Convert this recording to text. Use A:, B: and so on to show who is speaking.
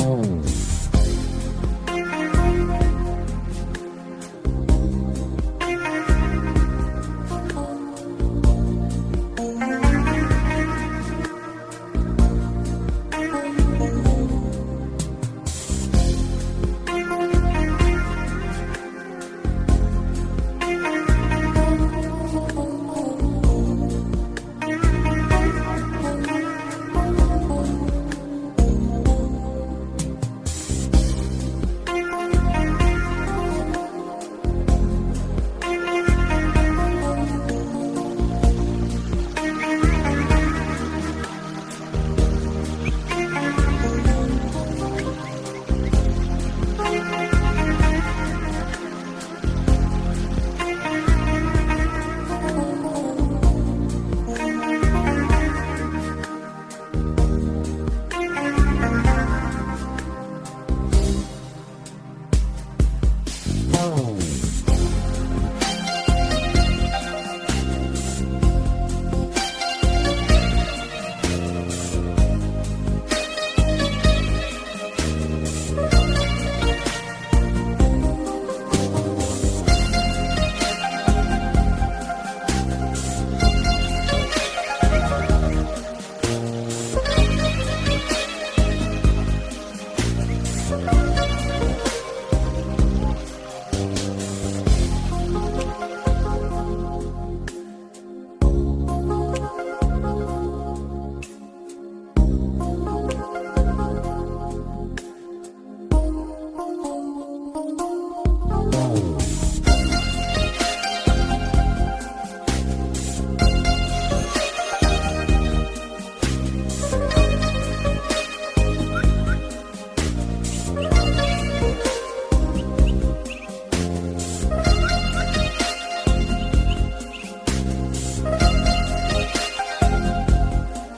A: Hum.